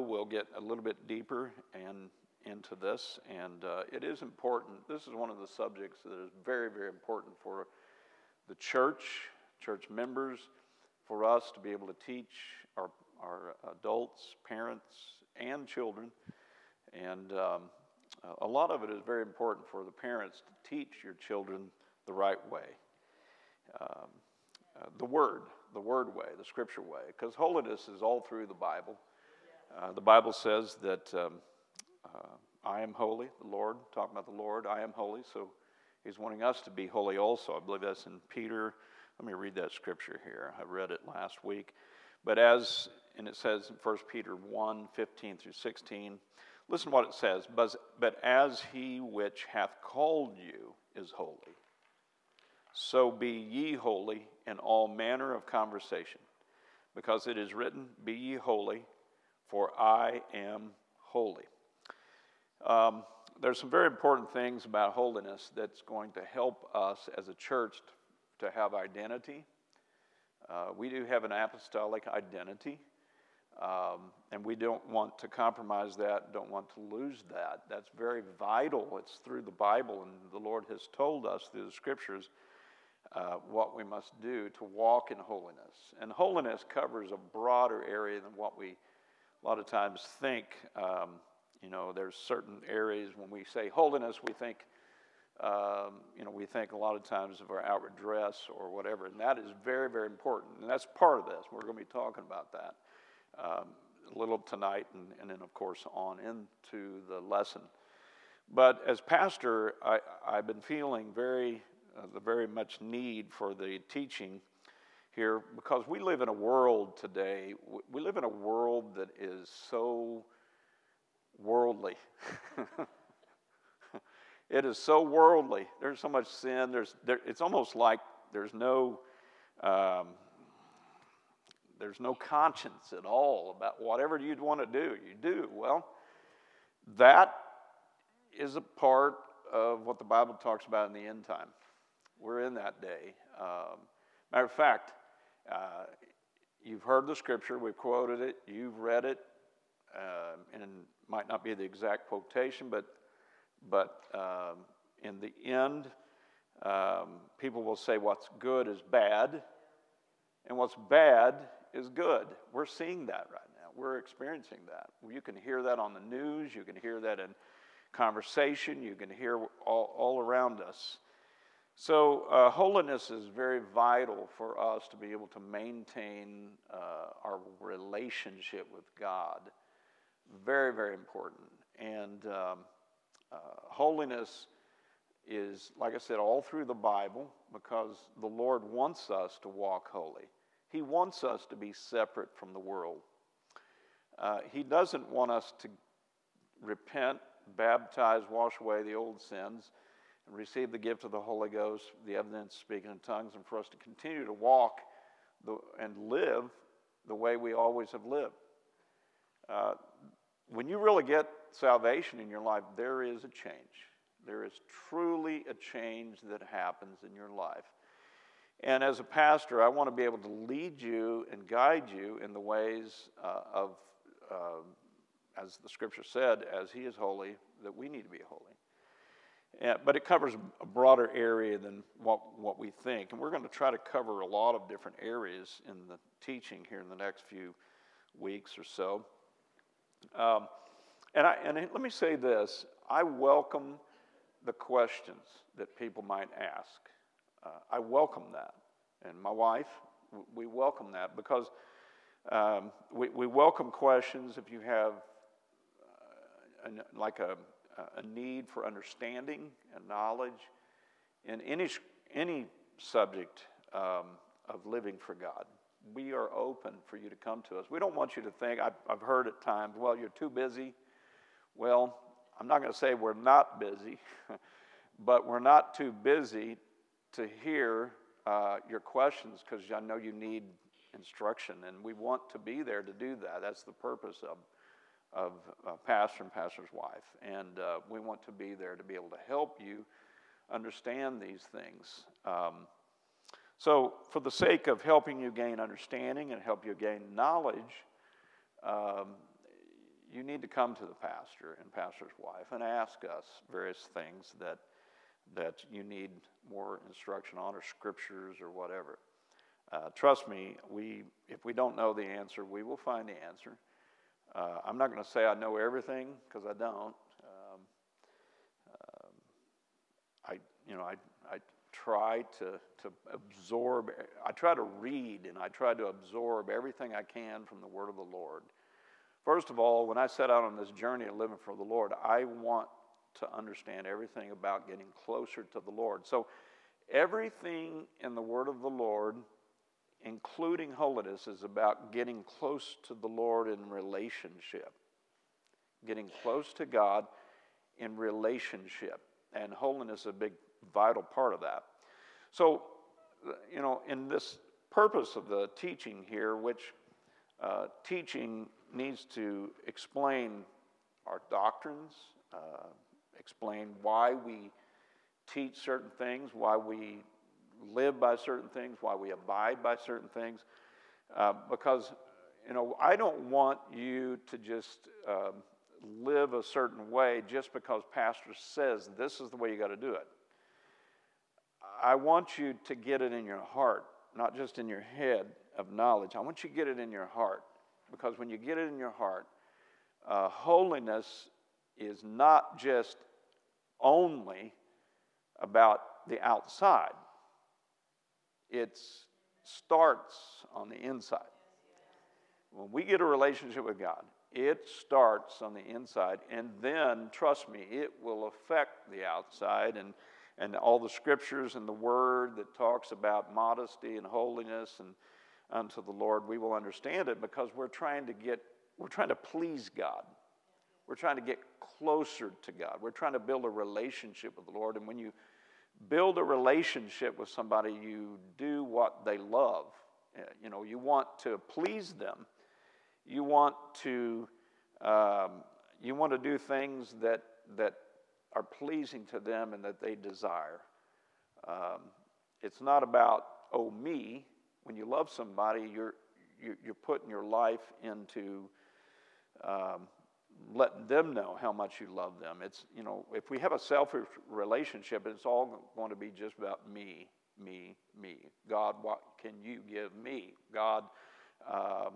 We'll get a little bit deeper and into this, and uh, it is important. This is one of the subjects that is very, very important for the church, church members, for us to be able to teach our, our adults, parents, and children. And um, a lot of it is very important for the parents to teach your children the right way. Um, uh, the Word, the Word way, the Scripture way, because holiness is all through the Bible. Uh, the Bible says that um, uh, I am holy, the Lord, talking about the Lord, I am holy, so He's wanting us to be holy also. I believe that's in Peter. Let me read that scripture here. I read it last week. But as, and it says in 1 Peter 1 15 through 16, listen to what it says. But, but as he which hath called you is holy, so be ye holy in all manner of conversation. Because it is written, Be ye holy, for I am holy. Um, there's some very important things about holiness that's going to help us as a church to have identity. Uh, we do have an apostolic identity, um, and we don't want to compromise that, don't want to lose that. That's very vital. It's through the Bible, and the Lord has told us through the scriptures uh, what we must do to walk in holiness. And holiness covers a broader area than what we a lot of times think. Um, you know, there's certain areas when we say holiness, we think, um, you know, we think a lot of times of our outward dress or whatever, and that is very, very important. And that's part of this. We're going to be talking about that um, a little tonight, and, and then, of course, on into the lesson. But as pastor, I, I've been feeling very, uh, the very much need for the teaching here because we live in a world today. We live in a world that is so worldly. it is so worldly. There's so much sin. There's, there, it's almost like there's no, um, there's no conscience at all about whatever you'd want to do. You do. Well, that is a part of what the Bible talks about in the end time. We're in that day. Um, matter of fact, uh, you've heard the scripture, we've quoted it, you've read it, uh, and might not be the exact quotation, but, but um, in the end, um, people will say what's good is bad, and what's bad is good. We're seeing that right now. We're experiencing that. You can hear that on the news, you can hear that in conversation, you can hear all, all around us. So, uh, holiness is very vital for us to be able to maintain uh, our relationship with God. Very, very important. And um, uh, holiness is, like I said, all through the Bible because the Lord wants us to walk holy. He wants us to be separate from the world. Uh, he doesn't want us to repent, baptize, wash away the old sins, and receive the gift of the Holy Ghost, the evidence speaking in tongues, and for us to continue to walk the, and live the way we always have lived. Uh, when you really get salvation in your life, there is a change. There is truly a change that happens in your life. And as a pastor, I want to be able to lead you and guide you in the ways uh, of, uh, as the scripture said, as He is holy, that we need to be holy. But it covers a broader area than what, what we think. And we're going to try to cover a lot of different areas in the teaching here in the next few weeks or so. Um, and, I, and let me say this I welcome the questions that people might ask. Uh, I welcome that. And my wife, we welcome that because um, we, we welcome questions if you have uh, a, like a, a need for understanding and knowledge in any, any subject um, of living for God. we are open for you to come to us. We don't want you to think, I've, I've heard at times, well, you're too busy. Well, I'm not going to say we're not busy, but we're not too busy to hear uh, your questions because I know you need instruction, and we want to be there to do that. That's the purpose of, of uh, pastor and pastor's wife, and uh, we want to be there to be able to help you understand these things. Um, so, for the sake of helping you gain understanding and help you gain knowledge, um, you need to come to the pastor and pastor's wife and ask us various things that that you need more instruction on, or scriptures, or whatever. Uh, trust me, we if we don't know the answer, we will find the answer. Uh, I'm not going to say I know everything because I don't. Um, um, I you know I I try to to absorb. I try to read and I try to absorb everything I can from the Word of the Lord. First of all, when I set out on this journey of living for the Lord, I want to understand everything about getting closer to the Lord. So, everything in the Word of the Lord, including holiness, is about getting close to the Lord in relationship. Getting close to God in relationship. And holiness is a big, vital part of that. So, you know, in this purpose of the teaching here, which uh, teaching needs to explain our doctrines, uh, explain why we teach certain things, why we live by certain things, why we abide by certain things. Uh, because, you know, I don't want you to just um, live a certain way just because pastor says this is the way you got to do it. I want you to get it in your heart, not just in your head of knowledge. I want you to get it in your heart because when you get it in your heart, uh, holiness is not just only about the outside, it starts on the inside. When we get a relationship with God, it starts on the inside, and then, trust me, it will affect the outside. And, and all the scriptures and the word that talks about modesty and holiness and unto the Lord, we will understand it because we're trying to get, we're trying to please God. We're trying to get closer to God. We're trying to build a relationship with the Lord. And when you build a relationship with somebody, you do what they love. Uh, you know, you want to please them. You want to, um, you want to do things that, that are pleasing to them and that they desire. Um, it's not about, oh, me. When you love somebody, you're, you're putting your life into um, letting them know how much you love them. It's, you know, if we have a selfish relationship, it's all going to be just about me, me, me. God, what can you give me? God, um,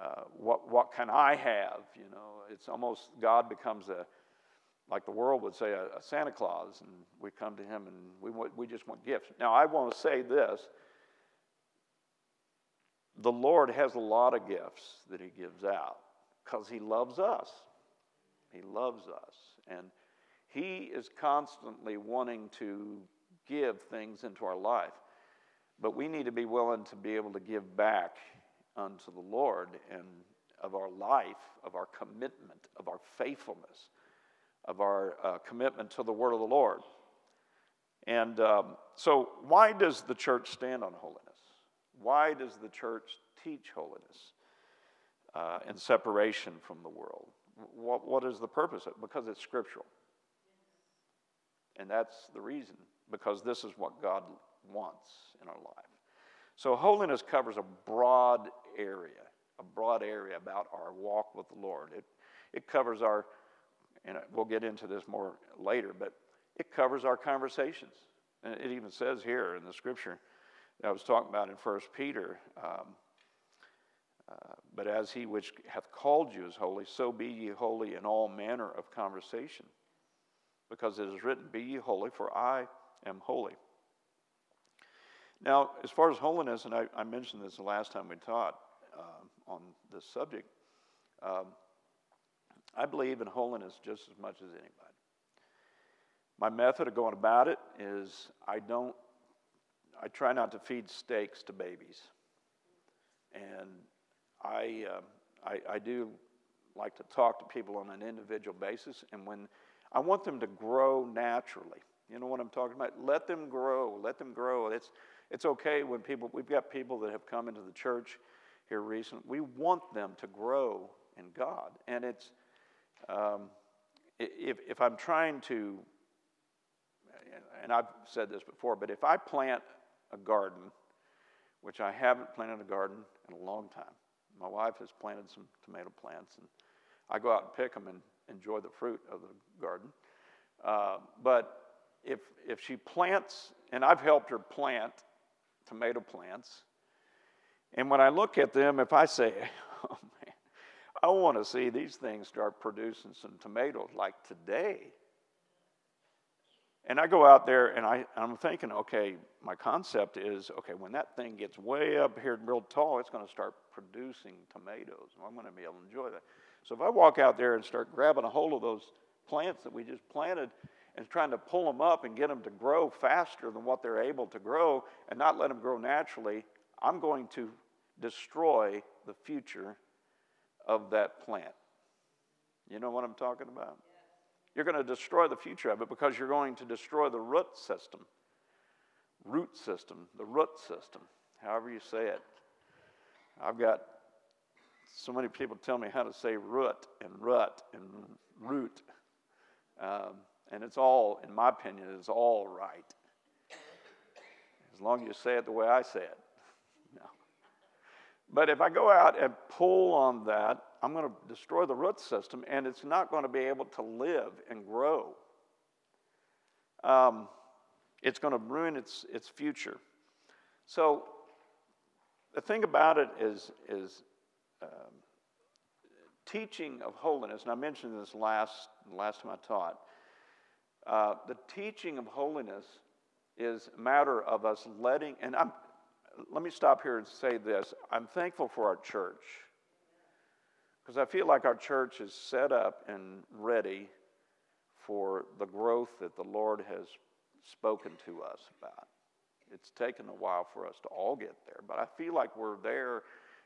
uh, what, what can I have? You know, it's almost, God becomes a, like the world would say, a, a Santa Claus, and we come to him and we, want, we just want gifts. Now, I want to say this the Lord has a lot of gifts that he gives out because He loves us. He loves us. And He is constantly wanting to give things into our life. But we need to be willing to be able to give back unto the Lord and of our life, of our commitment, of our faithfulness, of our uh, commitment to the word of the Lord. And um, so, why does the church stand on holiness? Why does the church teach holiness? Uh, and separation from the world. What, what is the purpose of it? Because it's scriptural. And that's the reason, because this is what God wants in our life. So, holiness covers a broad area, a broad area about our walk with the Lord. It, it covers our, and we'll get into this more later, but it covers our conversations. And it even says here in the scripture that I was talking about in First Peter. Um, uh, but as he which hath called you is holy, so be ye holy in all manner of conversation. Because it is written, Be ye holy, for I am holy. Now, as far as holiness, and I, I mentioned this the last time we taught uh, on this subject, um, I believe in holiness just as much as anybody. My method of going about it is I don't, I try not to feed steaks to babies. and I, uh, I, I do like to talk to people on an individual basis, and when I want them to grow naturally. You know what I'm talking about? Let them grow. Let them grow. It's, it's okay when people, we've got people that have come into the church here recently. We want them to grow in God. And it's, um, if, if I'm trying to, and I've said this before, but if I plant a garden, which I haven't planted a garden in a long time, my wife has planted some tomato plants, and I go out and pick them and enjoy the fruit of the garden. Uh, but if, if she plants, and I've helped her plant tomato plants, and when I look at them, if I say, oh man, I want to see these things start producing some tomatoes like today. And I go out there and I, I'm thinking, okay, my concept is, okay, when that thing gets way up here real tall, it's going to start producing tomatoes. I'm going to be able to enjoy that. So if I walk out there and start grabbing a hold of those plants that we just planted and trying to pull them up and get them to grow faster than what they're able to grow and not let them grow naturally, I'm going to destroy the future of that plant. You know what I'm talking about? You're going to destroy the future of it because you're going to destroy the root system. Root system, the root system, however you say it. I've got so many people tell me how to say root and rut and root. Um, and it's all, in my opinion, it's all right. As long as you say it the way I say it. No. But if I go out and pull on that, I'm going to destroy the root system and it's not going to be able to live and grow. Um, it's going to ruin its, its future. So the thing about it is, is um, teaching of holiness, and I mentioned this last, last time I taught, uh, the teaching of holiness is a matter of us letting, and I'm, let me stop here and say this. I'm thankful for our church because I feel like our church is set up and ready for the growth that the Lord has spoken to us about. It's taken a while for us to all get there, but I feel like we're there.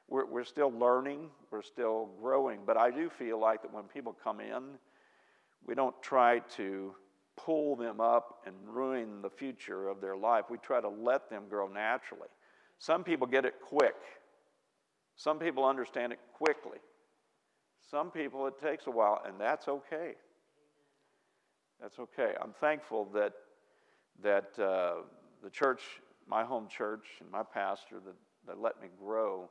We're, we're still learning, we're still growing, but I do feel like that when people come in, we don't try to pull them up and ruin the future of their life. We try to let them grow naturally. Some people get it quick, some people understand it quickly. Some people it takes a while, and that's okay. That's okay. I'm thankful that, that uh, the church, my home church, and my pastor that, that let me grow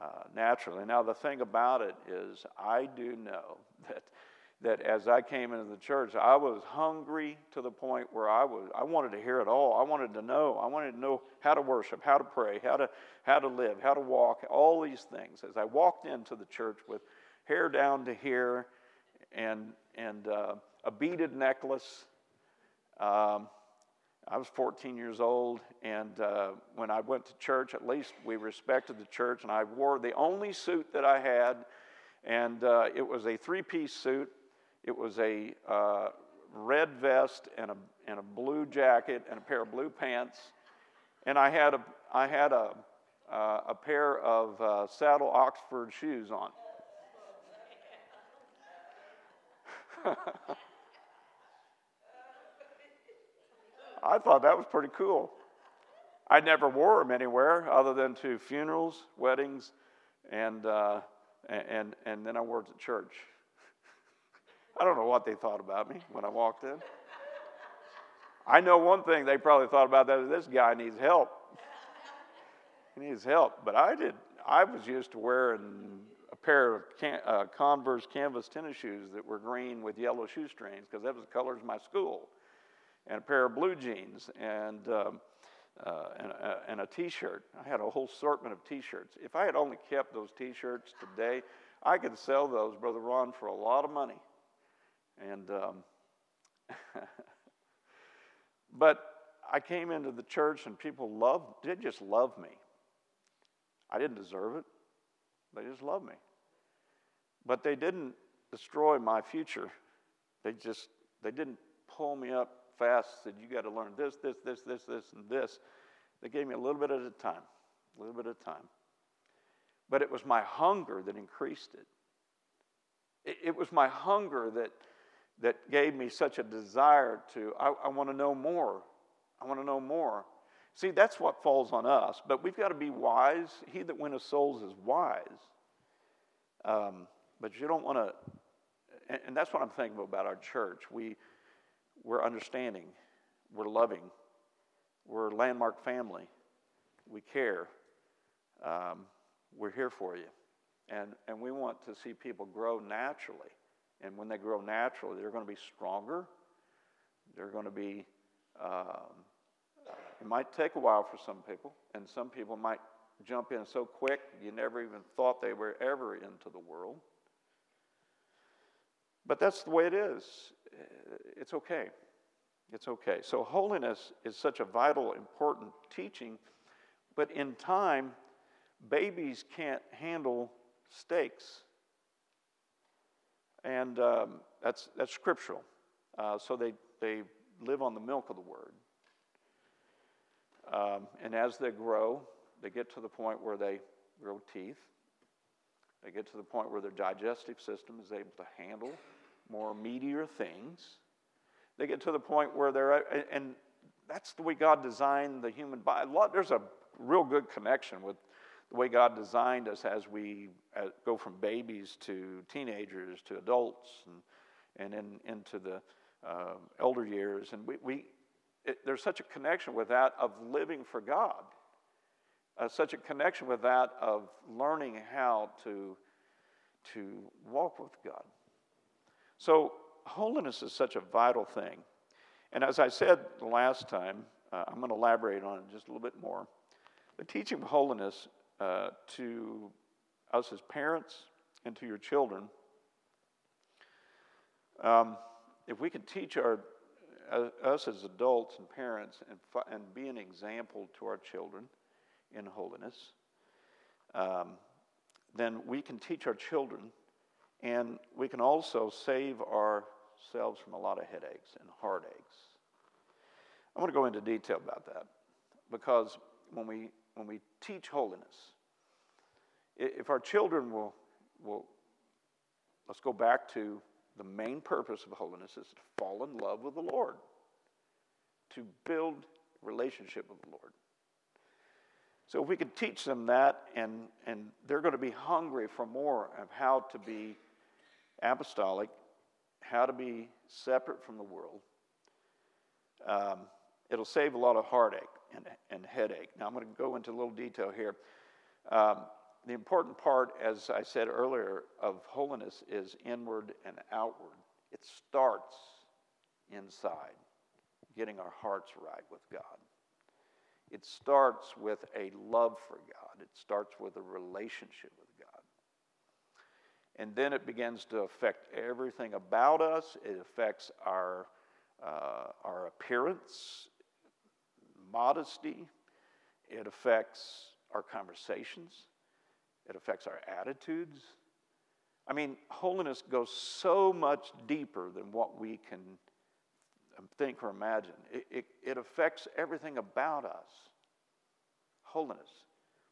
uh, naturally. Now, the thing about it is, I do know that that as I came into the church, I was hungry to the point where I was I wanted to hear it all. I wanted to know. I wanted to know how to worship, how to pray, how to how to live, how to walk, all these things. As I walked into the church with hair down to here and and uh, a beaded necklace. Um, I was 14 years old, and uh, when I went to church, at least we respected the church, and I wore the only suit that I had, and uh, it was a three piece suit it was a uh, red vest and a, and a blue jacket and a pair of blue pants. And I had a, I had a, uh, a pair of uh, saddle Oxford shoes on. I thought that was pretty cool. I never wore them anywhere other than to funerals, weddings, and, uh, and, and then I wore it to church. I don't know what they thought about me when I walked in. I know one thing they probably thought about that is this guy needs help. He needs help. But I did. I was used to wearing pair of can, uh, Converse canvas tennis shoes that were green with yellow shoestrings because that was the colors of my school, and a pair of blue jeans and. Um, uh, and, uh, and a t-shirt. I had a whole assortment of t-shirts. If I had only kept those t-shirts today, I could sell those, Brother Ron, for a lot of money. And um, but I came into the church and people loved did just love me. I didn't deserve it. They just loved me. But they didn't destroy my future. They just they didn't pull me up fast, said you got to learn this, this, this, this, this, and this. They gave me a little bit at a time. A little bit at a time. but it was my hunger that increased it. It, it was my hunger that, that gave me such a desire to, I, I want to know more. I want to know more. See, that's what falls on us, but we've got to be wise. He that winneth souls is wise. Um, but you don't want to, and, and that's what I'm thinking about our church. We, we're understanding, we're loving, we're a landmark family, we care, um, we're here for you. And, and we want to see people grow naturally. And when they grow naturally, they're going to be stronger. They're going to be, um, it might take a while for some people, and some people might jump in so quick you never even thought they were ever into the world. But that's the way it is. It's okay. It's okay. So, holiness is such a vital, important teaching, but in time, babies can't handle steaks. And um, that's, that's scriptural. Uh, so they, they live on the milk of the word. Um, and as they grow, they get to the point where they grow teeth. They get to the point where their digestive system is able to handle more meatier things. They get to the point where they're, and that's the way God designed the human body. There's a real good connection with the way God designed us as we uh, go from babies to teenagers to adults and, and in, into the uh, elder years. And we, we it, there's such a connection with that of living for God, uh, such a connection with that of learning how to, to walk with God. So, holiness is such a vital thing. And as I said the last time, uh, I'm going to elaborate on it just a little bit more. The teaching of holiness uh, to us as parents and to your children. Um, if we can teach our, uh, us as adults and parents and, and be an example to our children in holiness, um, then we can teach our children and we can also save ourselves from a lot of headaches and heartaches. I want to go into detail about that because when we when we teach holiness, if our children will, will let's go back to the main purpose of holiness is to fall in love with the Lord, to build relationship with the Lord. So if we could teach them that, and, and they're going to be hungry for more of how to be apostolic, how to be separate from the world, um, it'll save a lot of heartache and, and headache. Now, I'm going to go into a little detail here. Um, the important part, as I said earlier, of holiness is inward and outward. It starts inside, getting our hearts right with God. It starts with a love for God, it starts with a relationship with God. And then it begins to affect everything about us, it affects our, uh, our appearance, modesty, it affects our conversations, it affects our attitudes. I mean, holiness goes so much deeper than what we can think or imagine. It, it, it affects everything about us. Holiness,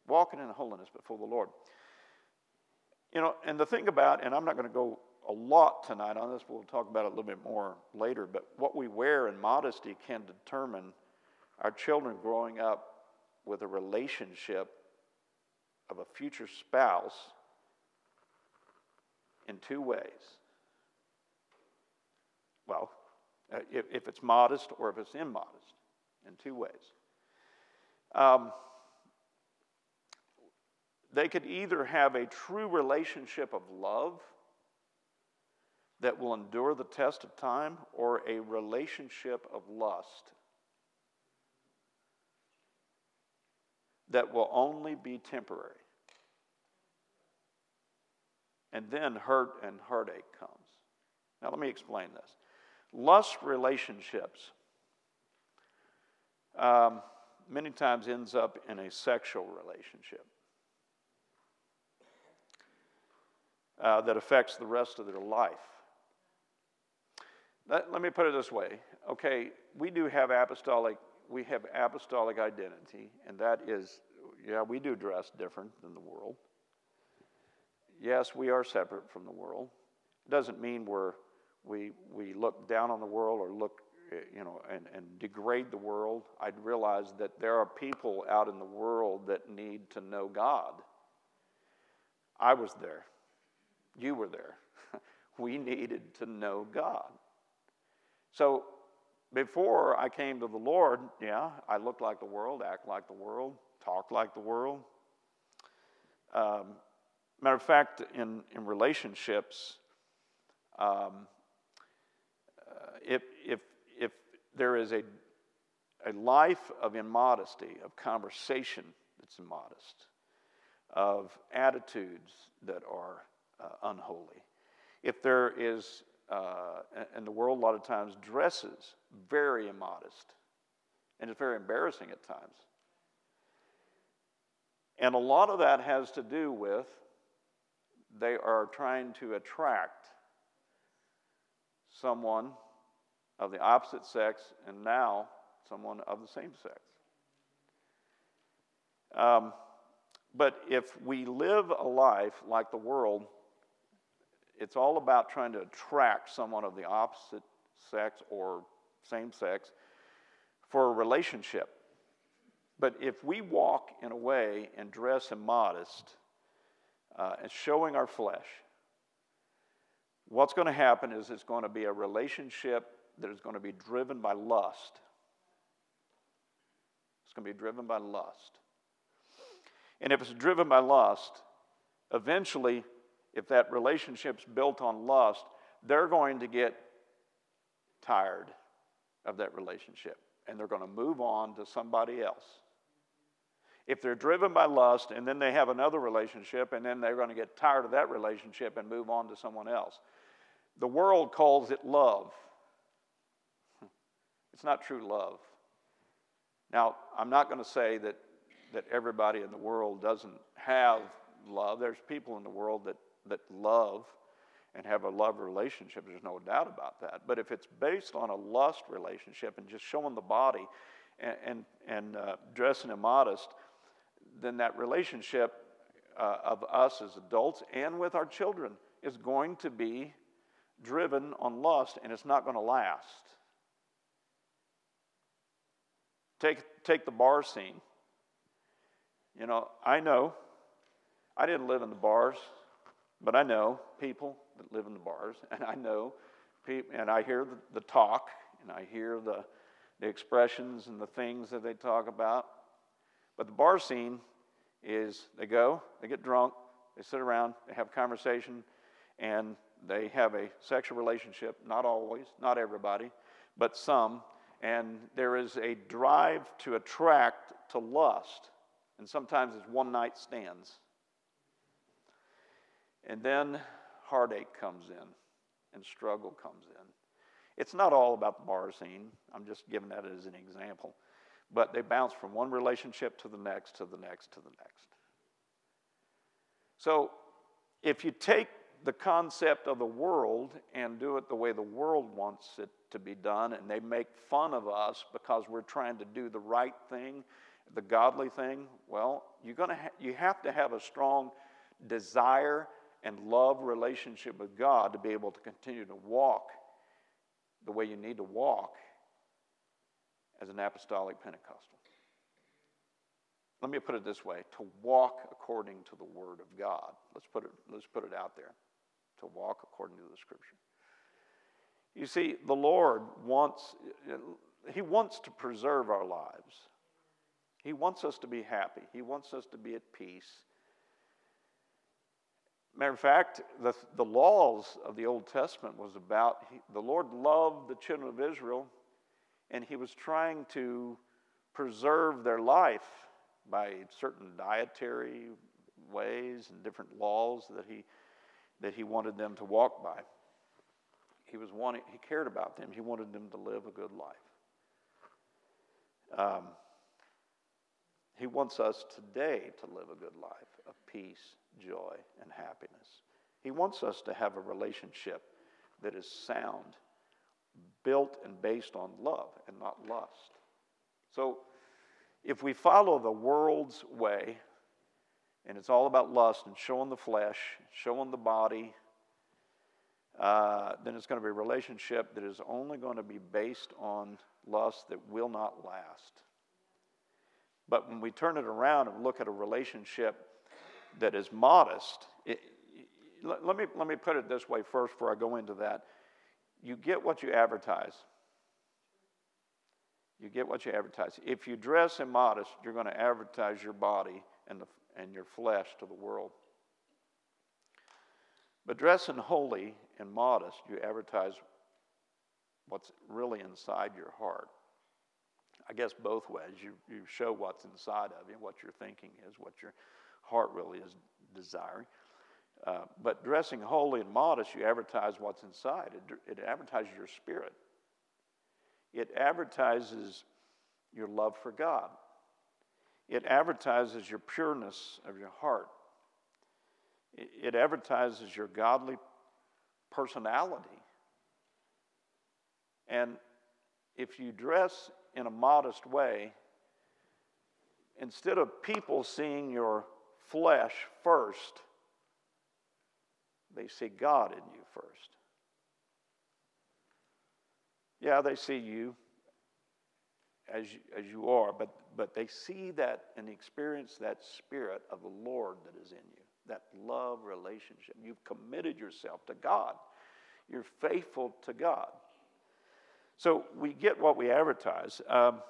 walking in holiness before the Lord. You know, and the thing about, and I'm not going to go a lot tonight on this, we'll talk about it a little bit more later, but what we wear in modesty can determine our children growing up with a relationship of a future spouse in two ways. Well, uh, if, if, it's modest or if it's immodest, in two ways. Um, they could either have a true relationship of love that will endure the test of time or a relationship of lust that will only be temporary. And then hurt and heartache comes. Now, let me explain this. Lust relationships um, many times ends up in a sexual relationship uh, that affects the rest of their life. Let, let me put it this way. Okay, we do have apostolic we have apostolic identity, and that is, yeah, we do dress different than the world. yes, we are separate from the world. It doesn't mean we're, we, we look down on the world or look, eh, you know, and, and degrade the world. I'd realize that there are people out in the world that need to know God. I was there. You were there. we needed to know God. So before I came to the Lord, yeah, I looked like the world, act like the world, talk like the world. Um, matter of fact, in, in relationships, um, uh, if, if, if there is a, a life of immodesty, of conversation that's immodest, of attitudes that are uh, unholy, if there is, uh, and the world a lot of times dresses very immodest, and it's very embarrassing at times. And a lot of that has to do with they are trying to attract someone of the opposite sex and now someone of the same sex. Um, but if we live a life like the world, it's all about trying to attract someone of the opposite sex or same sex for a relationship. But if we walk in a way and dress immodest uh, and showing our flesh, what's going to happen is it's going to be a relationship that is going to be driven by lust. It's going to be driven by lust. And if it's driven by lust, eventually, if that relationship's built on lust, they're going to get tired of that relationship and they're going to move on to somebody else. If they're driven by lust and then they have another relationship and then they're going to get tired of that relationship and move on to someone else. The world calls it love. It's not true love. Now, I'm not going to say that, that everybody in the world doesn't have love. There's people in the world that, that love and have a love relationship. There's no doubt about that. But if it's based on a lust relationship and just showing the body and, and, and uh, dressing immodest, then that relationship uh, of us as adults and with our children is going to be driven on lust and it's not going to last. Take, take the bar scene. You know, I know, I didn't live in the bars, but I know people that live in the bars, and I know people, and I hear the, the talk, and I hear the, the expressions and the things that they talk about. But the bar scene is they go, they get drunk, they sit around, they have conversation, and they have a sexual relationship. Not always, not everybody, but some. And there is a drive to attract to lust. And sometimes it's one night stands. And then heartache comes in and struggle comes in. It's not all about the bar scene. I'm just giving that as an example. But they bounce from one relationship to the next, to the next, to the next. So if you take the concept of the world and do it the way the world wants it to be done, and they make fun of us because we're trying to do the right thing, the godly thing, well, you're gonna ha- you have to have a strong desire and love relationship with God to be able to continue to walk the way you need to walk as an apostolic Pentecostal. Let me put it this way to walk according to the Word of God. Let's put it, let's put it out there. To walk according to the Scripture. You see, the Lord wants, He wants to preserve our lives. He wants us to be happy. He wants us to be at peace. Matter of fact, the, the laws of the Old Testament was about he, the Lord loved the children of Israel, and He was trying to preserve their life by certain dietary ways and different laws that He that He wanted them to walk by. He was wanting, He cared about them. He wanted them to live a good life. Um, he wants us today to live a good life of peace joy, and happiness. He wants us to have a relationship that is sound, built and based on love and not lust. So, if we follow the world's way and it's all about lust and showing the flesh, showing the body, uh, then it's going to be a relationship that is only going to be based on lust that will not last. But when we turn it around and look at a relationship that is modest, it, let, let, me, let me put it this way first before I go into that. You get what you advertise. You get what you advertise. If you dress immodest, you're going to advertise your body and, the, and your flesh to the world. But dressing holy and modest, you advertise what's really inside your heart. I guess both ways. You, you show what's inside of you, what your thinking is, what your heart really is desiring. Uh, but dressing holy and modest, you advertise what's inside. It, it advertises your spirit. It advertises your love for God. It advertises your pureness of your heart. It, it advertises your godly personality. And if you dress in a modest way, instead of people seeing your flesh first, they see God in you first. Yeah, they see you as you, as you are, but, but they see that and experience that spirit of the Lord that is in you, that love relationship. You've committed yourself to God, you're faithful to God. So we get what we advertise. Um,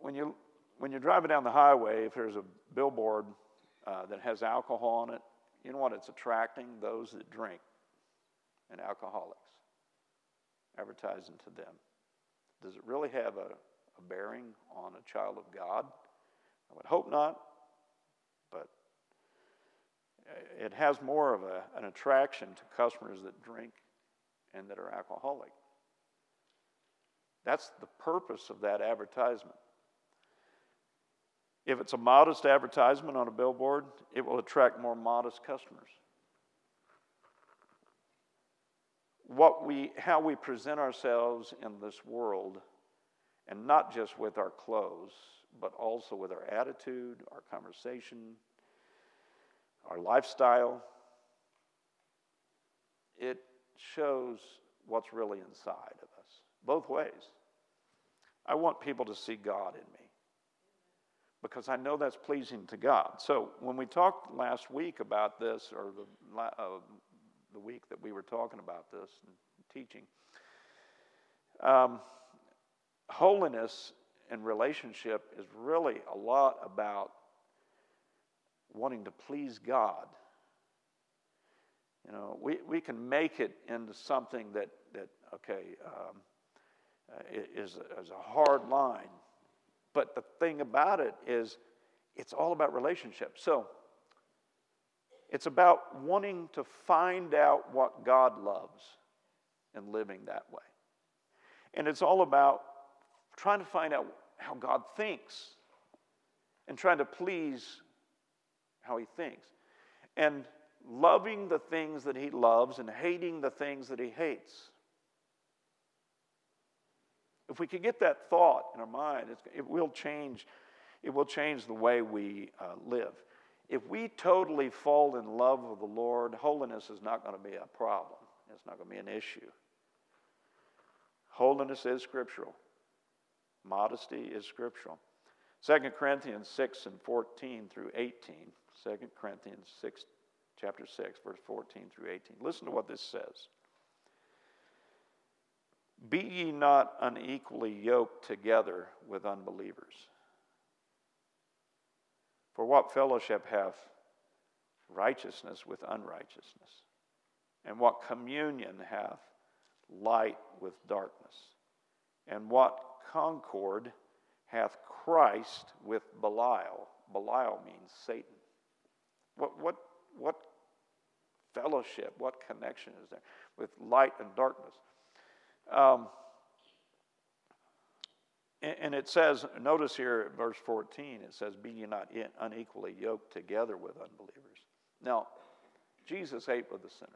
when, you, when you're driving down the highway, if there's a billboard uh, that has alcohol on it, you know what it's attracting? Those that drink and alcoholics, advertising to them. Does it really have a, a bearing on a child of God? I would hope not, but it has more of a, an attraction to customers that drink and that are alcoholic. That's the purpose of that advertisement. If it's a modest advertisement on a billboard, it will attract more modest customers. What we, how we present ourselves in this world, and not just with our clothes, but also with our attitude, our conversation, our lifestyle, it shows what's really inside of us, both ways. I want people to see God in me because I know that's pleasing to God. So when we talked last week about this, or the, uh, the week that we were talking about this and teaching, um, holiness and relationship is really a lot about wanting to please God. You know, we, we can make it into something that, that okay, um, is, is a hard line but the thing about it is, it's all about relationships. So, it's about wanting to find out what God loves and living that way. And it's all about trying to find out how God thinks and trying to please how He thinks. And loving the things that He loves and hating the things that He hates. If we could get that thought in our mind, it will change. It will change the way we uh, live. If we totally fall in love with the Lord, holiness is not going to be a problem. It's not going to be an issue. Holiness is scriptural. Modesty is scriptural. 2 Corinthians 6 and 14 through 18. 2 Corinthians 6, chapter 6, verse 14 through 18. Listen to what this says. Be ye not unequally yoked together with unbelievers. For what fellowship hath righteousness with unrighteousness? And what communion hath light with darkness? And what concord hath Christ with Belial? Belial means Satan. What, what, what fellowship, what connection is there with light and darkness? Um, and it says, notice here at verse 14, it says, Be ye not unequally yoked together with unbelievers. Now, Jesus ate with the sinners.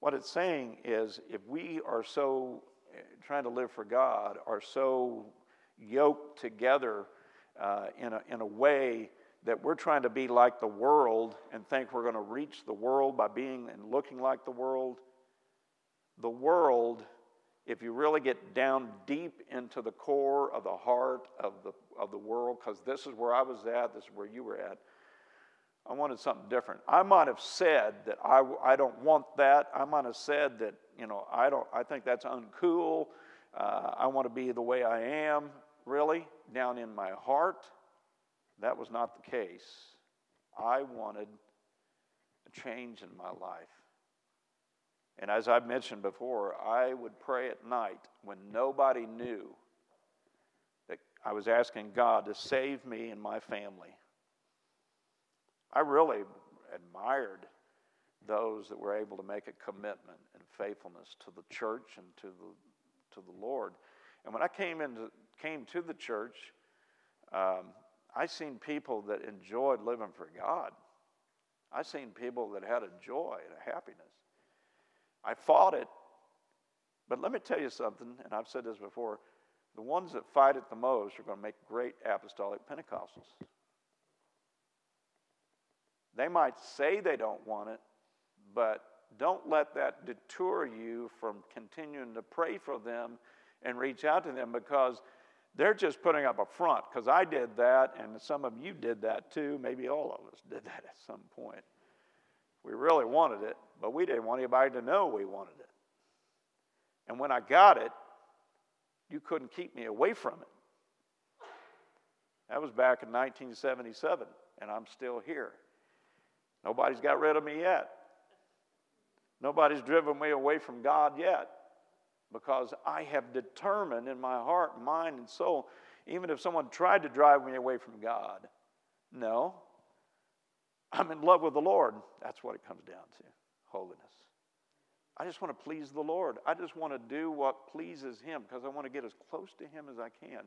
What it's saying is, if we are so eh, trying to live for God, are so yoked together uh, in, a, in a way that we're trying to be like the world and think we're going to reach the world by being and looking like the world. The world, if you really get down deep into the core of the heart of the, of the world, because this is where I was at, this is where you were at, I wanted something different. I might have said that I, I don't want that. I might have said that, you know, I, don't, I think that's uncool. Uh, I want to be the way I am. Really, down in my heart, that was not the case. I wanted a change in my life. And as I've mentioned before, I would pray at night when nobody knew that I was asking God to save me and my family. I really admired those that were able to make a commitment and faithfulness to the church and to the, to the Lord. And when I came, into, came to the church, um, I seen people that enjoyed living for God. I seen people that had a joy and a happiness. I fought it, but let me tell you something, and I've said this before the ones that fight it the most are going to make great apostolic Pentecostals. They might say they don't want it, but don't let that deter you from continuing to pray for them and reach out to them because they're just putting up a front. Because I did that, and some of you did that too. Maybe all of us did that at some point. We really wanted it, but we didn't want anybody to know we wanted it. And when I got it, you couldn't keep me away from it. That was back in 1977, and I'm still here. Nobody's got rid of me yet. Nobody's driven me away from God yet because I have determined in my heart, mind, and soul, even if someone tried to drive me away from God, no, I'm in love with the Lord. That's what it comes down to holiness. I just want to please the Lord. I just want to do what pleases Him because I want to get as close to Him as I can.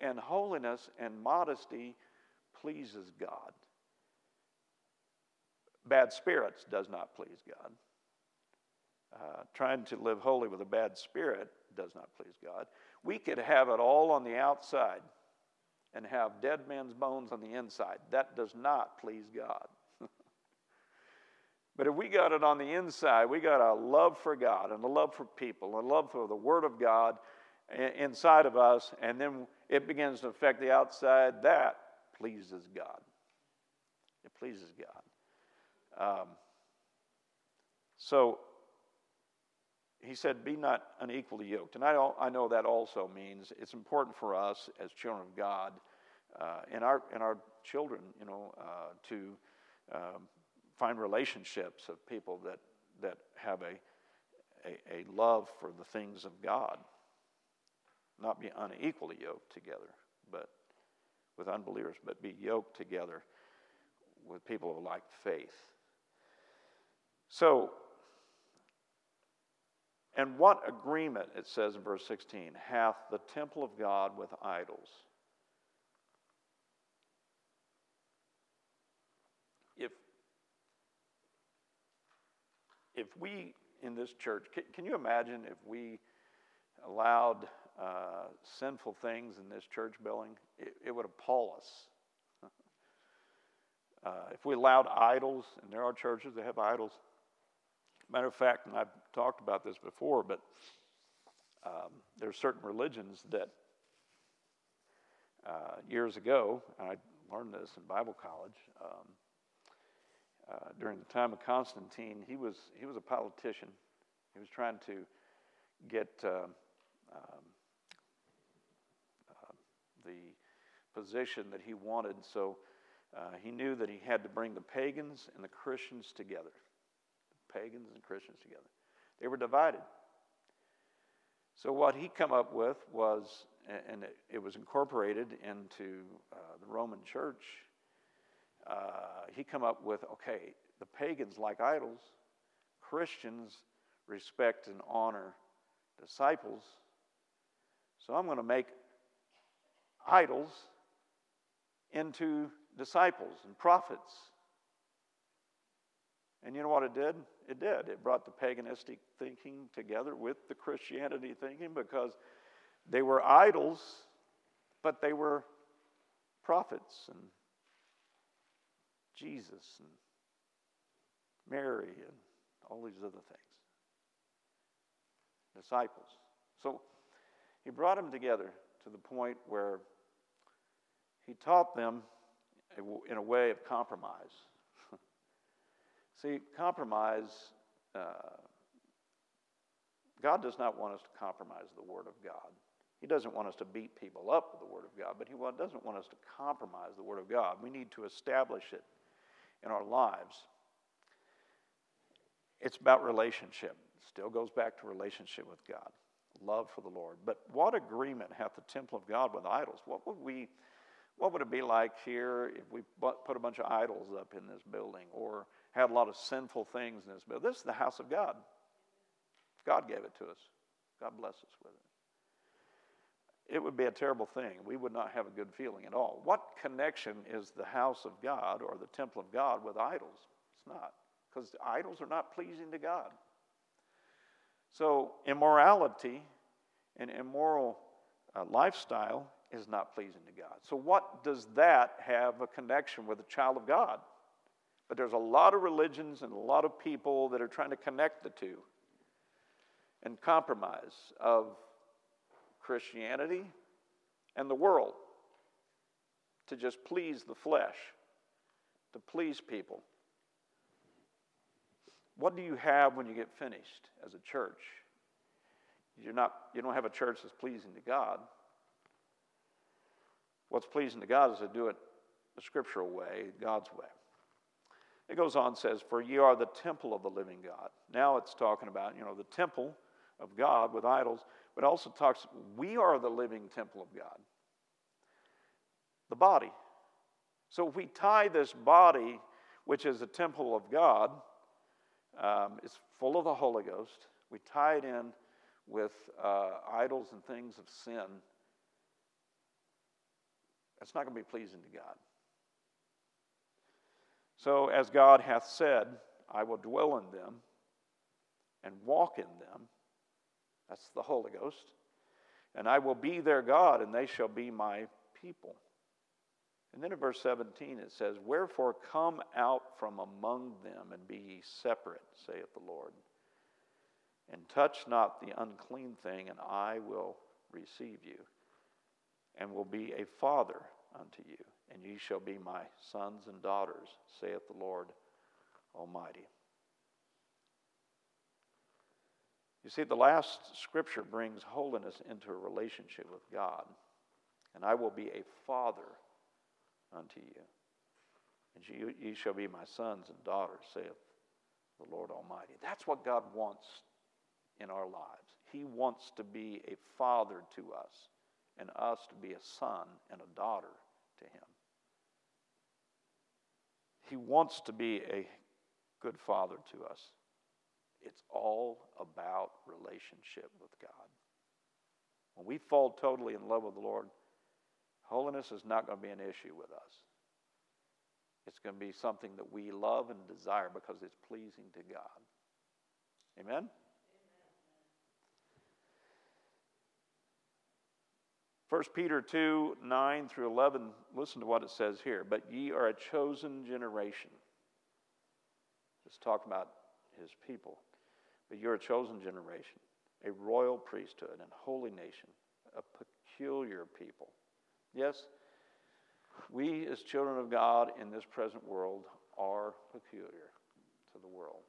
And holiness and modesty pleases God. Bad spirits does not please God. Uh, trying to live holy with a bad spirit does not please God. We could have it all on the outside and have dead men's bones on the inside. That does not please God. But if we got it on the inside, we got a love for God and a love for people, and a love for the Word of God inside of us, and then it begins to affect the outside, that pleases God. It pleases God. Um, so he said, Be not unequally yoked. And I, I know that also means it's important for us as children of God uh, and, our, and our children, you know, uh, to um, find relationships of people that, that have a, a, a love for the things of God. Not be unequally yoked together, but with unbelievers, but be yoked together with people of like faith. So, and what agreement, it says in verse 16, hath the temple of God with idols? If we in this church, can, can you imagine if we allowed uh, sinful things in this church building? It, it would appall us. uh, if we allowed idols, and there are churches that have idols, Matter of fact, and I've talked about this before, but um, there are certain religions that uh, years ago, and I learned this in Bible college. Um, uh, during the time of Constantine, he was he was a politician. He was trying to get uh, um, uh, the position that he wanted. So uh, he knew that he had to bring the pagans and the Christians together pagans and Christians together. They were divided. So what he come up with was, and it, it was incorporated into uh, the Roman Church. Uh, he come up with, okay, the pagans like idols, Christians respect and honor disciples. So I'm going to make idols into disciples and prophets. And you know what it did? It did. It brought the paganistic thinking together with the Christianity thinking because they were idols, but they were prophets and Jesus and Mary and all these other things. Disciples. So he brought them together to the point where he taught them in a way of compromise. See, compromise, uh, God does not want us to compromise the Word of God. He doesn't want us to beat people up with the Word of God, but He doesn't want us to compromise the Word of God. We need to establish it in our lives. It's about relationship. Still goes back to relationship with God, love for the Lord. But what agreement hath the temple of God with idols? What would we what would it be like here if we put a bunch of idols up in this building or had a lot of sinful things in this building? This is the house of God. God gave it to us. God bless us with it. It would be a terrible thing. We would not have a good feeling at all. What connection is the house of God or the temple of God with idols? It's not, because idols are not pleasing to God. So, immorality and immoral uh, lifestyle is not pleasing to God. So, what does that have a connection with a child of God? But there's a lot of religions and a lot of people that are trying to connect the two and compromise of Christianity and the world to just please the flesh, to please people. What do you have when you get finished as a church? You're not, you don't have a church that's pleasing to God. What's pleasing to God is to do it the scriptural way, God's way. It goes on, says, For ye are the temple of the living God. Now it's talking about, you know, the temple of God with idols, but also talks, we are the living temple of God. The body. So if we tie this body, which is a temple of God, um, it's full of the Holy Ghost, we tie it in with uh, idols and things of sin that's not going to be pleasing to God. So, as God hath said, I will dwell in them and walk in them. That's the Holy Ghost. And I will be their God, and they shall be my people. And then in verse 17 it says, Wherefore come out from among them and be ye separate, saith the Lord. And touch not the unclean thing, and I will receive you, and will be a father unto you, and ye shall be my sons and daughters, saith the Lord Almighty. You see, the last scripture brings holiness into a relationship with God. And I will be a father unto you. And ye, shall be my sons and daughters, saith the Lord Almighty. That's what God wants in our lives. He wants to be a father to us and us to be a son and a daughter to Him. He wants to be a good father to us. It's all about relationship with God. When we fall totally in love with the Lord, holiness is not going to be an issue with us. It's going to be something that we love and desire because it's pleasing to God. Amen? 1 Peter 2 9 through 11, listen to what it says here. But ye are a chosen generation. Just talking about his people. But you're a chosen generation, a royal priesthood, and holy nation, a peculiar people. Yes, we as children of God in this present world are peculiar to the world.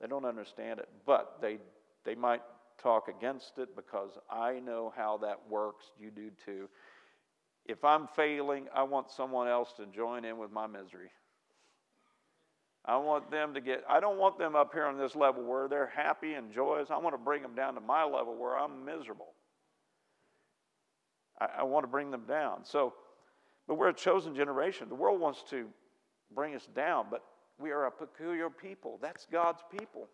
They don't understand it, but they, they might talk against it because I know how that works. You do too. If I'm failing, I want someone else to join in with my misery. I want them to get, I don't want them up here on this level where they're happy and joyous. I want to bring them down to my level where I'm miserable. I, I want to bring them down. So, but we're a chosen generation. The world wants to bring us down, but we are a peculiar people. That's God's people.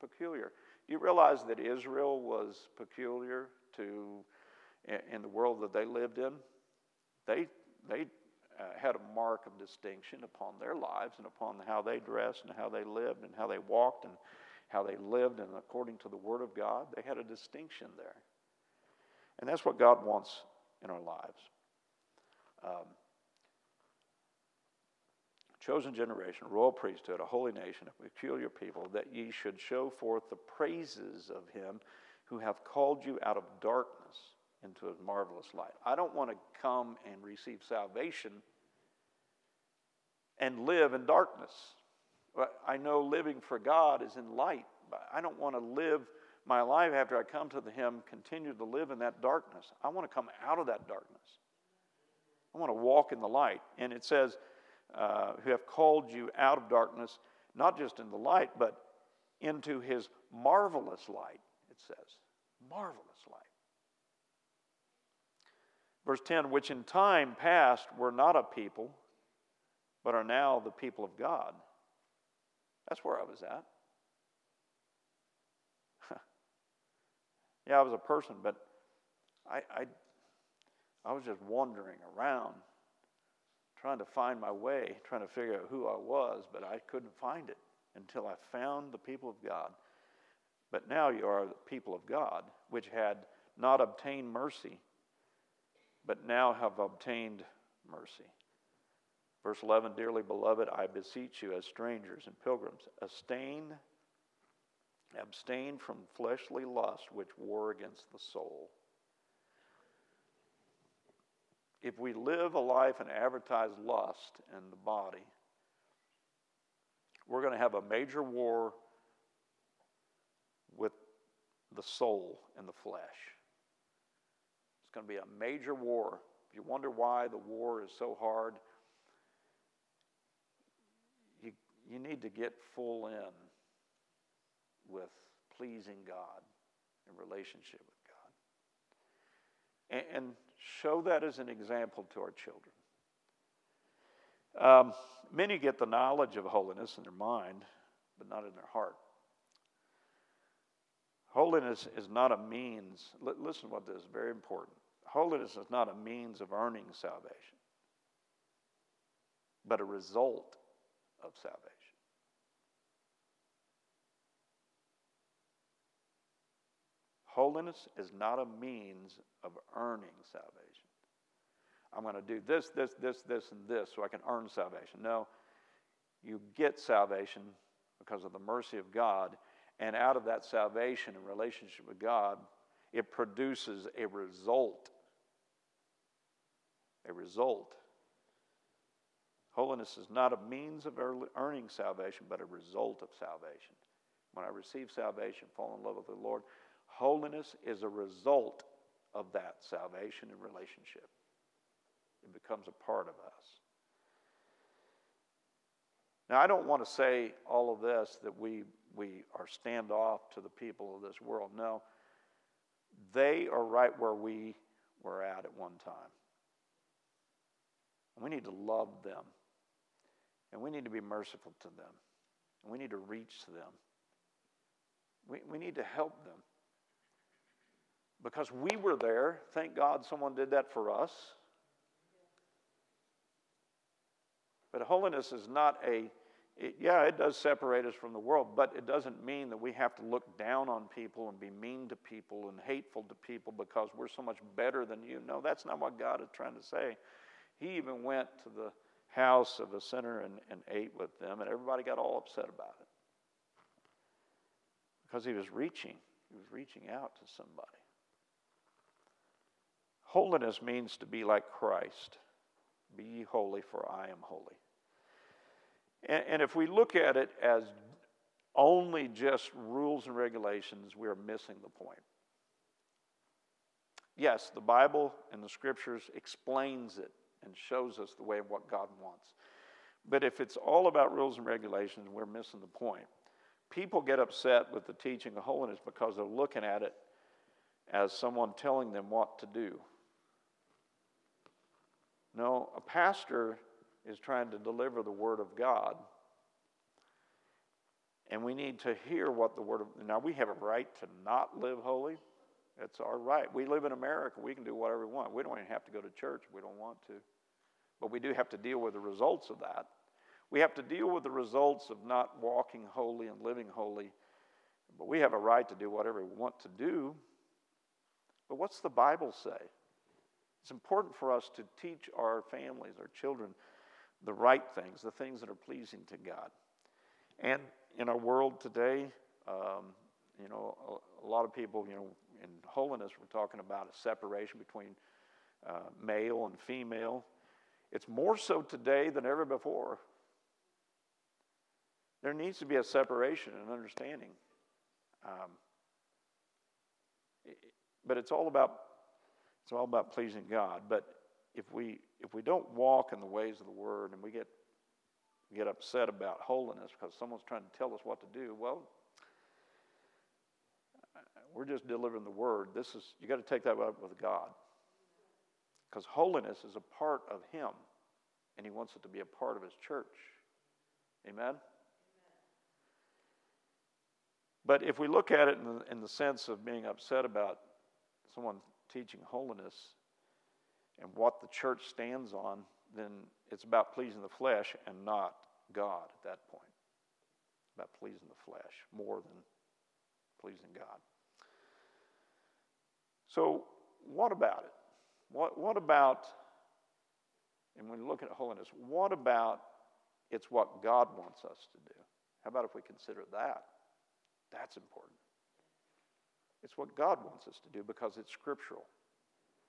Peculiar. You realize that Israel was peculiar to in the world that they lived in. They they uh, had a mark of distinction upon their lives and upon how they dressed and how they lived and how they walked and how they lived and according to the Word of God. They had a distinction there, and that's what God wants in our lives. Um, chosen generation, royal priesthood, a holy nation, a peculiar people, that ye should show forth the praises of him who hath called you out of darkness into his marvelous light. I don't want to come and receive salvation and live in darkness. I know living for God is in light. I don't want to live my life after I come to Him, continue to live in that darkness. I want to come out of that darkness. I want to walk in the light. And it says, uh, who have called you out of darkness, not just in the light, but into His marvelous light, it says. Marvelous light. Verse 10 which in time past were not a people, but are now the people of God. That's where I was at. yeah, I was a person, but I, I, I was just wandering around, trying to find my way, trying to figure out who I was, but I couldn't find it until I found the people of God. But now you are the people of God, which had not obtained mercy, but now have obtained mercy. Verse 11 Dearly beloved, I beseech you as strangers and pilgrims, abstain, abstain from fleshly lust which war against the soul. If we live a life and advertise lust in the body, we're going to have a major war with the soul and the flesh. It's going to be a major war. If you wonder why the war is so hard, you need to get full in with pleasing God in relationship with God. And, show that as an example to our children. Um, many get the knowledge of holiness in their mind, but not in their heart. Holiness is not a means, listen to what this is very important. Holiness is not a means of earning salvation, but a result of salvation. Holiness is not a means of earning salvation. I'm going to do this, this, this, this, and this so I can earn salvation. No, you get salvation because of the mercy of God, and out of that salvation and relationship with God, it produces a result. A result. Holiness is not a means of earning salvation, but a result of salvation. When I receive salvation, fall in love with the Lord, Holiness is a result of that salvation and relationship. It becomes a part of us. Now, I don't want to say all of this that we, we are standoff to the people of this world. No, they are right where we were at at one time. We need to love them. And we need to be merciful to them. And we need to reach them. We, we need to help them because we were there. Thank God someone did that for us. But holiness is not a, it, yeah, it does separate us from the world, but it doesn't mean that we have to look down on people and be mean to people and hateful to people because we're so much better than you. No, that's not what God is trying to say. He even went to the house of a sinner and, and ate with them, and everybody got all upset about it because he was reaching. He was reaching out to somebody. Holiness means to be like Christ. Be ye holy, for I am holy. And, and if we look at it as only just rules and regulations, we are missing the point. Yes, the Bible and the scriptures explains it and shows us the way of what God wants. But if it's all about rules and regulations, we're missing the point. People get upset with the teaching of holiness because they're looking at it as someone telling them what to do. No, a pastor is trying to deliver the Word of God. And we need to hear what the Word of now we have a right to not live holy. It's our right. We live in America. We can do whatever we want. We don't even have to go to church we don't want to. But we do have to deal with the results of that. We have to deal with the results of not walking holy and living holy. But we have a right to do whatever we want to do. But what's the Bible say? It's important for us to teach our families, our children, the right things, the things that are pleasing to God. And in our world today, um, you know, a, a, lot of people, you know, in holiness, we're talking about a separation between uh, male and female. It's more so today than ever before. There needs to be a separation and understanding. Um, but it's all about it's all about pleasing God. But if we if we don't walk in the ways of the Word and we get get upset about holiness because someone's trying to tell us what to do, well, we're just delivering the Word. This is you got to take that up with God because holiness is a part of Him, and He wants it to be a part of His church. Amen. But if we look at it in the, in the sense of being upset about someone teaching holiness and what the church stands on, then it's about pleasing the flesh and not God at that point. About pleasing the flesh more than pleasing God. So, what about it? What, what about, and when we look at holiness, what about it's what God wants us to do? How about if we consider that? That's important. It's what God wants us to do because it's scriptural.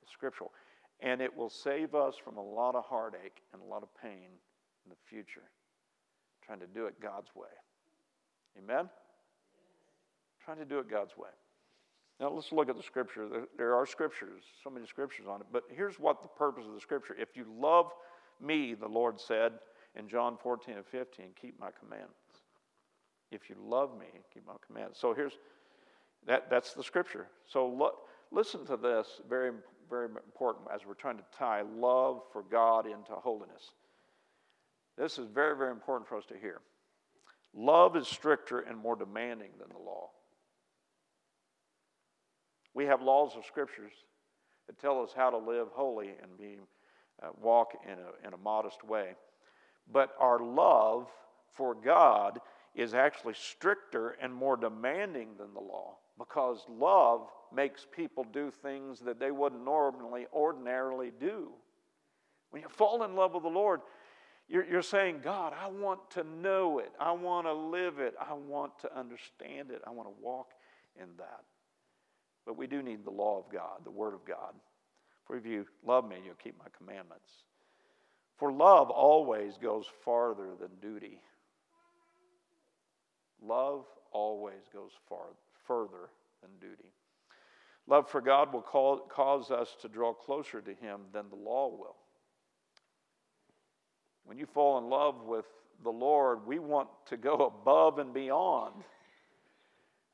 It's scriptural. And it will save us from a lot of heartache and a lot of pain in the future, trying to do it God's way. Amen? Trying to do it God's way. Now let's look at the scripture. There are scriptures, so many scriptures on it. But here's what the purpose of the scripture. If you love me, the Lord said in John 14 and 15, keep my commandments. If you love me, keep my commandments. So here's that, that's the scripture. So lo- listen to this, very, very important as we're trying to tie love for God into holiness. This is very, very important for us to hear. Love is stricter and more demanding than the law. We have laws of scriptures that tell us how to live holy and be, uh, walk in a, in a modest way. But our love for God is actually stricter and more demanding than the law because love makes people do things that they wouldn't normally, ordinarily do. When you fall in love with the Lord, you're, you're saying, God, I want to know it. I want to live it. I want to understand it. I want to walk in that. But we do need the law of God, the Word of God. For if you love me, you'll keep my commandments. For love always goes farther than duty. Love always goes far, further than duty. Love for God will call, cause us to draw closer to Him than the law will. When you fall in love with the Lord, we want to go above and beyond.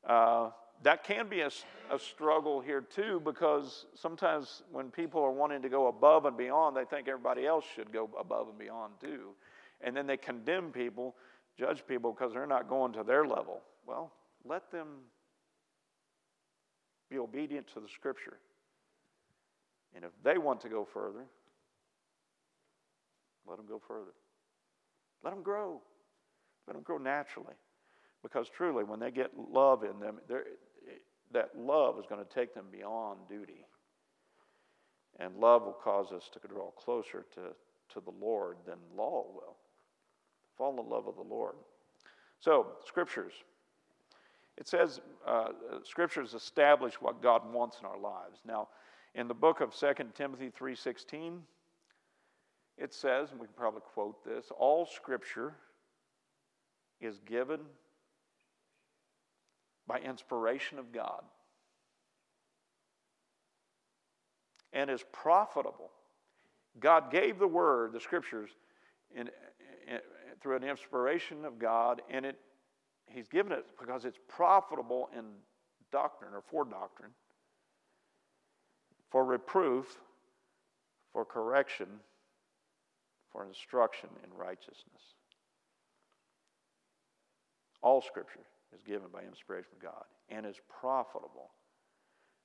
Uh, that can be a, a struggle here too, because sometimes when people are wanting to go above and beyond, they think everybody else should go above and beyond too. And then they condemn people judge people because they're not going to their level. Well, let them be obedient to the scripture. And if they want to go further, let them go further. Let them grow. Let them grow naturally. Because truly, when they get love in them, that love is going to take them beyond duty. And love will cause us to draw closer to, to the Lord than law will. Fall in love with the Lord. So, scriptures. It says uh, scriptures establish what God wants in our lives. Now, in the book of 2 Timothy 3:16, it says, and we can probably quote this, all scripture is given by inspiration of God and is profitable. God gave the word, the scriptures, in, in, through an inspiration of God, and it, He's given it because it's profitable in doctrine or for doctrine, for reproof, for correction, for instruction in righteousness. All Scripture is given by inspiration of God and is profitable.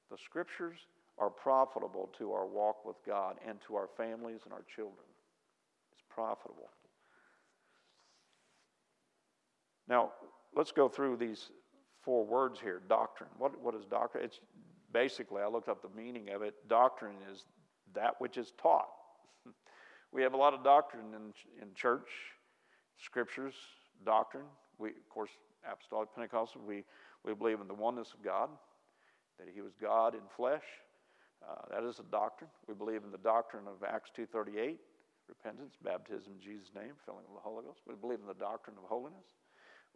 The Scriptures are profitable to our walk with God and to our families and our children. It's profitable. Now, let's go through these four words here doctrine. What, what is doctrine? It's basically, I looked up the meaning of it. Doctrine is that which is taught. We have a lot of doctrine in, in church, scriptures, doctrine. We, of course, Apostolic Pentecostal, we, we believe in the oneness of God, that He was God in flesh. Uh, that is a doctrine. We believe in the doctrine of Acts 2.38, repentance, baptism in Jesus' name, filling with the Holy Ghost. We believe in the doctrine of holiness.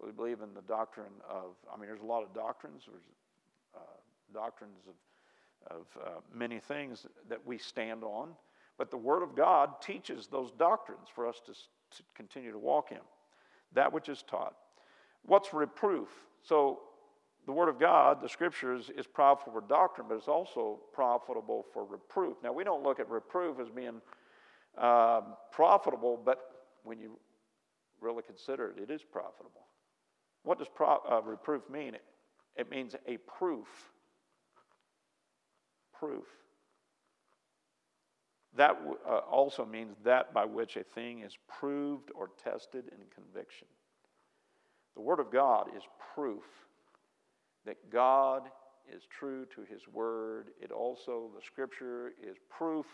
We believe in the doctrine of, I mean, there's a lot of doctrines. There's uh, doctrines of, of uh, many things that we stand on. But the Word of God teaches those doctrines for us to, to continue to walk in. That which is taught. What's reproof? So, the Word of God, the Scriptures, is profitable for doctrine, but it's also profitable for reproof. Now, we don't look at reproof as being um, profitable, but when you really consider it, it is profitable. What does pro- uh, reproof mean? It, means a proof. Proof. That uh, also means that by which a thing is proved or tested in conviction. The Word of God is proof that God is true to His Word. It also, the Scripture, is proof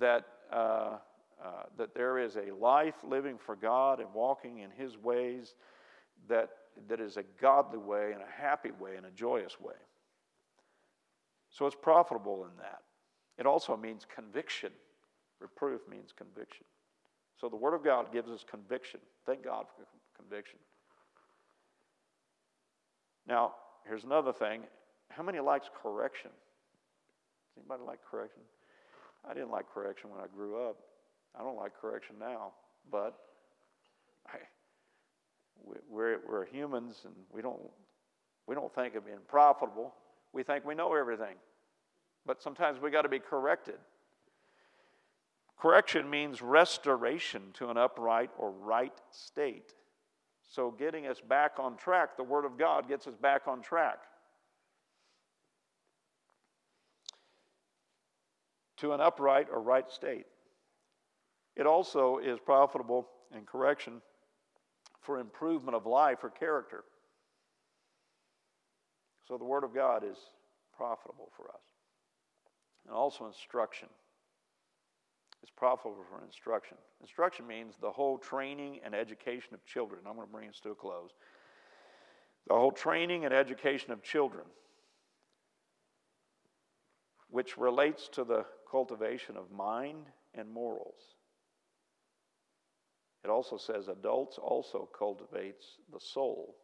that, uh, uh, that there is a life living for God and walking in His ways that, that is a godly way and a happy way and a joyous way. So it's profitable in that. It also means conviction. Reproof means conviction. So the Word of God gives us conviction. Thank God for conviction. Now, here's another thing. How many likes correction? Does anybody like correction? I didn't like correction when I grew up. I don't like correction now, but I, we're, we're humans and we don't, we don't think of being profitable. We think we know everything. But sometimes we got to be corrected. Correction means restoration to an upright or right state. So, getting us back on track, the Word of God gets us back on track. To an upright or right state. It also is profitable in correction for improvement of life or character. So, the Word of God is profitable for us. And also instruction. It's profitable for instruction. Instruction means the whole training and education of children. I'm going to bring this to a close. The whole training and education of children, which relates to the cultivation of mind and morals. It also says adults also cultivates the soul,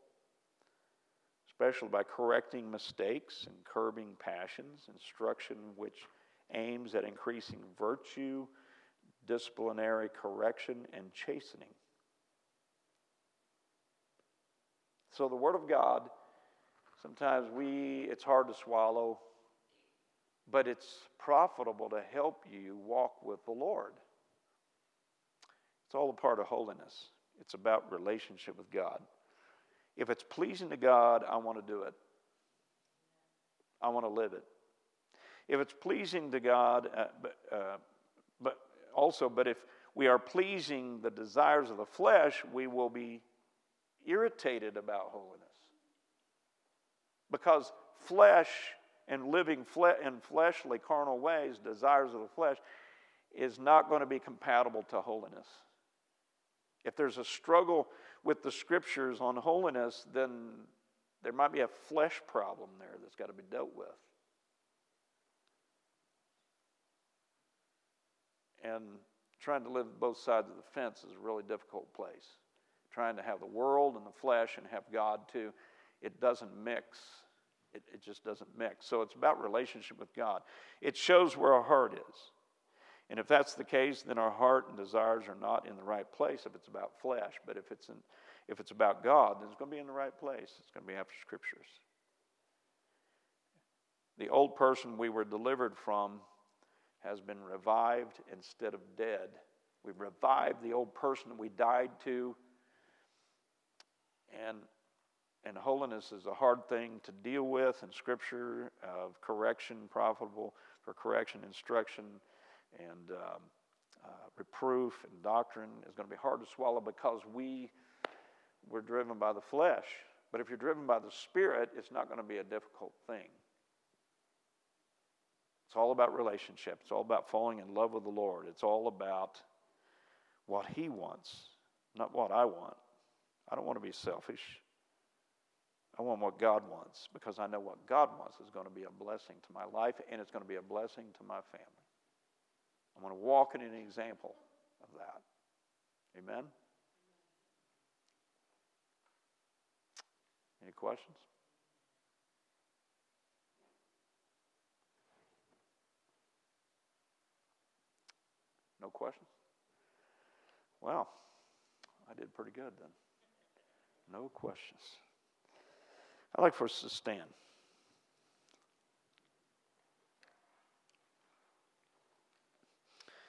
especially by correcting mistakes and curbing passions, instruction which aims at increasing virtue disciplinary correction and chastening. So the Word of God, sometimes we, it's hard to swallow, but it's profitable to help you walk with the Lord. It's all a part of holiness. It's about relationship with God. If it's pleasing to God, I want to do it. I want to live it. If it's pleasing to God, uh, uh, but also, but if we are pleasing the desires of the flesh, we will be irritated about holiness. Because flesh and living fle- in fleshly, carnal ways, desires of the flesh, is not going to be compatible to holiness. If there's a struggle with the scriptures on holiness, then there might be a flesh problem there that's got to be dealt with. And trying to live both sides of the fence is a really difficult place. Trying to have the world and the flesh and have God too, it doesn't mix. It, it just doesn't mix. So it's about relationship with God. It shows where our heart is. And if that's the case, then our heart and desires are not in the right place if it's about flesh. But if it's, in, if it's about God, then it's going to be in the right place. It's going to be after Scriptures. The old person we were delivered from has been revived instead of dead. We've revived the old person we died to. And, and holiness is a hard thing to deal with in Scripture of correction, profitable for correction, instruction, and um, uh, reproof and doctrine is going to be hard to swallow because we were driven by the flesh. But if you're driven by the Spirit, it's not going to be a difficult thing. It's all about relationship. It's all about falling in love with the Lord. It's all about what He wants, not what I want. I don't want to be selfish. I want what God wants because I know what God wants is going to be a blessing to my life and it's going to be a blessing to my family. I'm going to walk in an example of that. Amen? Any questions? No questions? Well, I did pretty good then. No questions. I'd like for us to stand.